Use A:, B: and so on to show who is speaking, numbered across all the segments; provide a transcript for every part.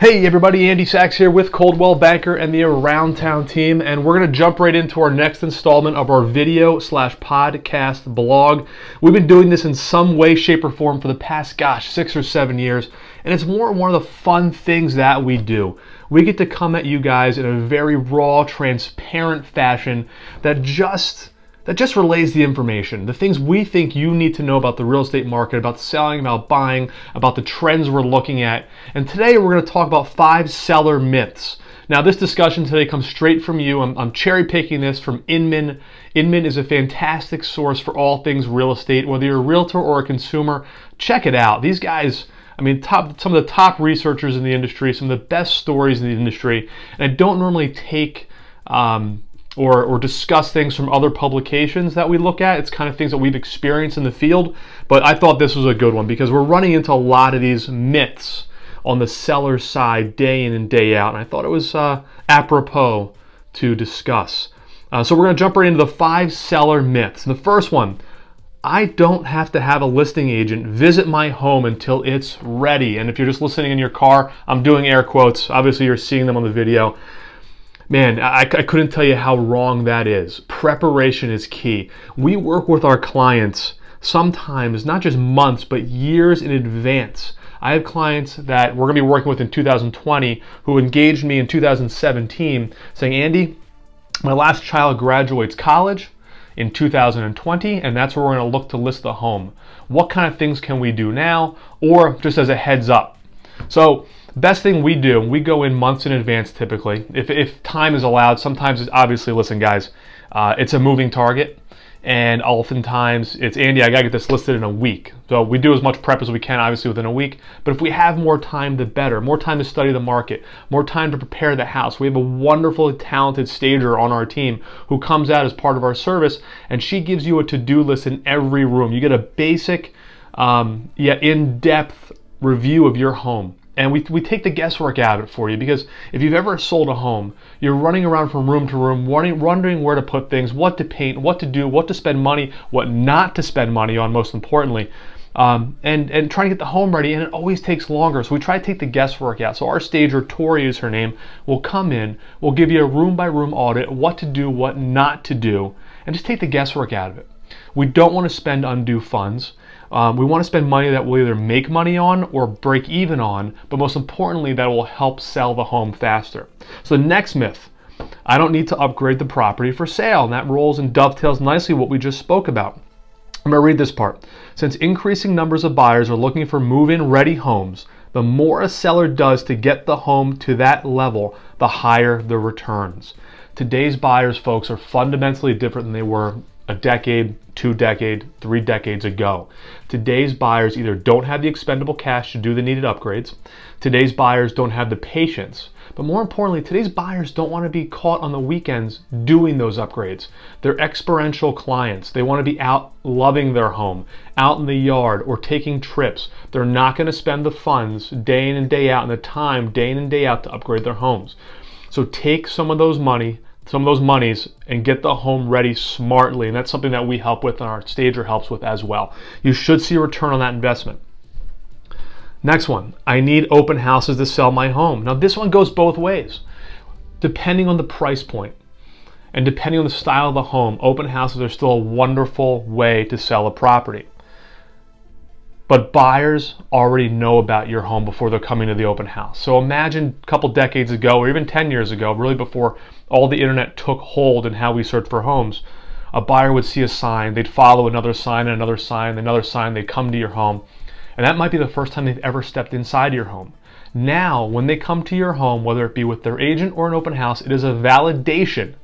A: Hey everybody, Andy Sachs here with Coldwell Banker and the Around Town team, and we're to jump right into our next installment of our video slash podcast blog. We've been doing this in some way, shape, or form for the past, gosh, six or seven years, and it's more one of the fun things that we do. We get to come at you guys in a very raw, transparent fashion that just that just relays the information, the things we think you need to know about the real estate market, about selling, about buying, about the trends we're looking at. And today we're going to talk about five seller myths. Now, this discussion today comes straight from you. I'm, I'm cherry picking this from Inman. Inman is a fantastic source for all things real estate. Whether you're a realtor or a consumer, check it out. These guys, I mean, top, some of the top researchers in the industry, some of the best stories in the industry. And I don't normally take um, or, or discuss things from other publications that we look at. It's kind of things that we've experienced in the field. But I thought this was a good one because we're running into a lot of these myths on the seller side day in and day out. And I thought it was uh, apropos to discuss. Uh, so we're going to jump right into the five seller myths. And the first one, I don't have to have a listing agent visit my home until it's ready. And if you're just listening in your car, I'm doing air quotes. Obviously, you're seeing them on the video. Man, I, I, couldn't tell you how wrong that is. Preparation is key. We work with our clients sometimes, not just months, but years in advance. I have clients that we're going to be working with in 2020 who engaged me in 2017 saying, Andy, my last child graduates college in 2020, and that's where we're going to look to list the home. What kind of things can we do now? Or just as a heads up. So, Best thing we do, we go in months in advance typically. If, if time is allowed, sometimes it's obviously, listen guys, uh, it's a moving target. And oftentimes it's, Andy, I gotta get this listed in a week. So we do as much prep as we can, obviously within a week. But if we have more time, the better. More time to study the market, more time to prepare the house. We have a wonderful, talented stager on our team who comes out as part of our service and she gives you a to-do list in every room. You get a basic, um, yet in-depth review of your home and we, we take the guesswork out of it for you because if you've ever sold a home, you're running around from room to room, wondering where to put things, what to paint, what to do, what to spend money, what not to spend money on, most importantly, um, and, and trying to get the home ready, and it always takes longer. So we try to take the guesswork out. So our stager, Tori is her name, will come in, will give you a room by room audit, what to do, what not to do, and just take the guesswork out of it. We don't want to spend undue funds. Um, we want to spend money that we'll either make money on or break even on, but most importantly, that will help sell the home faster. So the next myth, I don't need to upgrade the property for sale. And that rolls and dovetails nicely what we just spoke about. I'm going to read this part. Since increasing numbers of buyers are looking for move-in ready homes, the more a seller does to get the home to that level, the higher the returns. Today's buyers, folks, are fundamentally different than they were a decade, two decade, three decades ago. Today's buyers either don't have the expendable cash to do the needed upgrades, today's buyers don't have the patience, but more importantly, today's buyers don't want to be caught on the weekends doing those upgrades. They're experiential clients. They want to be out loving their home, out in the yard, or taking trips. They're not going to spend the funds day in and day out and the time day in and day out to upgrade their homes. So take some of those money, some of those monies and get the home ready smartly. And that's something that we help with and our stager helps with as well. You should see a return on that investment. Next one, I need open houses to sell my home. Now this one goes both ways. Depending on the price point and depending on the style of the home, open houses are still a wonderful way to sell a property. But buyers already know about your home before they're coming to the open house. So imagine a couple decades ago, or even 10 years ago, really before all the internet took hold in how we search for homes, a buyer would see a sign, they'd follow another sign and another sign, and another sign, they'd come to your home. And that might be the first time they've ever stepped inside your home. Now, when they come to your home, whether it be with their agent or an open house, it is a validation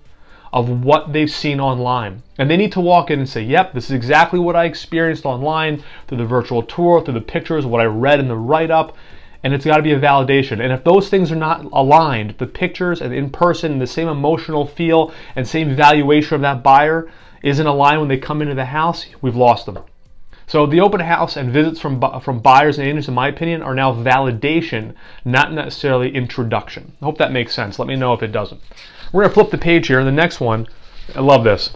A: of what they've seen online. And they need to walk in and say, yep, this is exactly what I experienced online through the virtual tour, through the pictures, what I read in the write up. And it's got to be a validation. And if those things are not aligned, the pictures and in person, the same emotional feel and same valuation of that buyer isn't aligned when they come into the house, we've lost them. So the open house and visits from, from buyers and agents, in my opinion, are now validation, not necessarily introduction. I hope that makes sense. Let me know if it doesn't. We're going to flip the page here. The next one, I love this.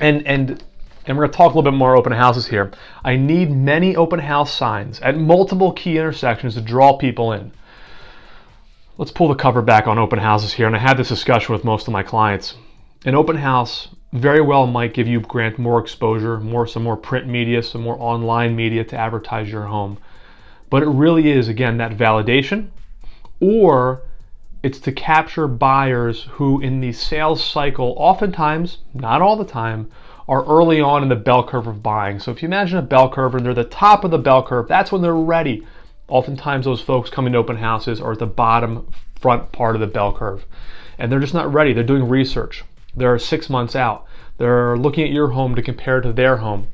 A: And, and, and we're going to talk a little bit more open houses here. I need many open house signs at multiple key intersections to draw people in. Let's pull the cover back on open houses here, and I had this discussion with most of my clients. An open house very well might give you grant more exposure, more some more print media, some more online media to advertise your home. But it really is again that validation or it's to capture buyers who in the sales cycle oftentimes, not all the time, are early on in the bell curve of buying. So if you imagine a bell curve and they're the top of the bell curve, that's when they're ready. Oftentimes those folks coming to open houses are at the bottom front part of the bell curve. And they're just not ready. They're doing research. They're six months out. They're looking at your home to compare to their home.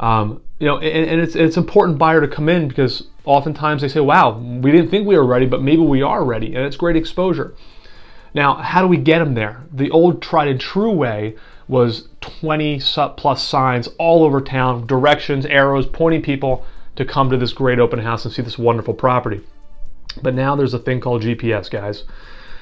A: Um, you know, and, and, it's it's important buyer to come in because oftentimes they say, "Wow, we didn't think we were ready, but maybe we are ready," and it's great exposure. Now, how do we get them there? The old tried and true way was 20 plus signs all over town, directions, arrows, pointing people to come to this great open house and see this wonderful property. But now there's a thing called GPS, guys.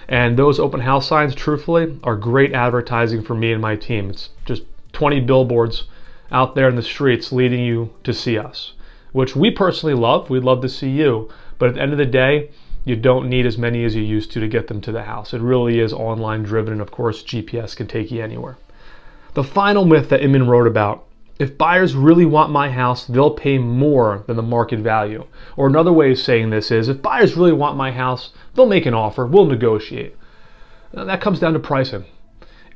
A: And those open house signs, truthfully, are great advertising for me and my team. It's just 20 billboards out there in the streets leading you to see us, which we personally love. We'd love to see you. But at the end of the day, you don't need as many as you used to to get them to the house. It really is online driven, and of course, GPS can take you anywhere. The final myth that Inman wrote about if buyers really want my house, they'll pay more than the market value. Or another way of saying this is if buyers really want my house, they'll make an offer, we'll negotiate. Now, that comes down to pricing.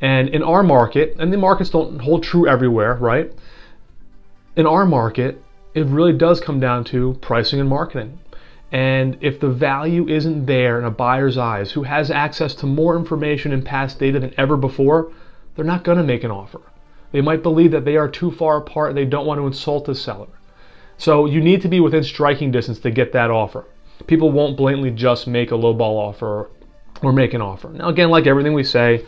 A: And in our market, and the markets don't hold true everywhere, right? In our market, it really does come down to pricing and marketing. And if the value isn't there in a buyer's eyes who has access to more information and past data than ever before, they're not going to make an offer. They might believe that they are too far apart and they don't want to insult the seller. So you need to be within striking distance to get that offer. People won't blatantly just make a lowball offer or make an offer. Now, again, like everything we say,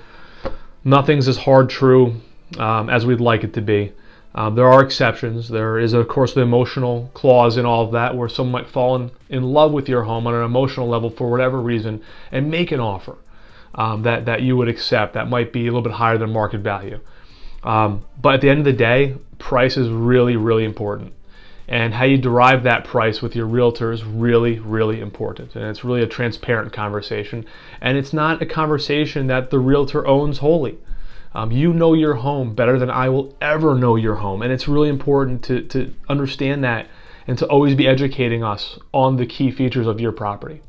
A: nothing's as hard true um, as we'd like it to be. Um, there are exceptions. There is, of course, the emotional clause in all of that where someone might fall in, in love with your home on an emotional level for whatever reason and make an offer um, that, that you would accept that might be a little bit higher than market value. Um, but at the end of the day, price is really, really important. And how you derive that price with your realtor is really, really important. And it's really a transparent conversation. And it's not a conversation that the realtor owns wholly. Um, you know your home better than I will ever know your home. And it's really important to, to understand that and to always be educating us on the key features of your property.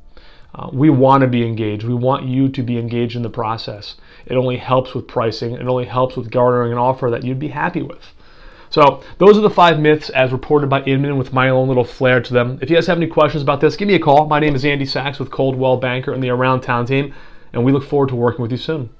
A: Uh, we want to be engaged. We want you to be engaged in the process. It only helps with pricing. It only helps with garnering an offer that you'd be happy with. So those are the five myths as reported by Inman with my own little flair to them. If you guys have any questions about this, give me a call. My name is Andy Sachs with Coldwell Banker and the Around Town team, and we look forward to working with you soon.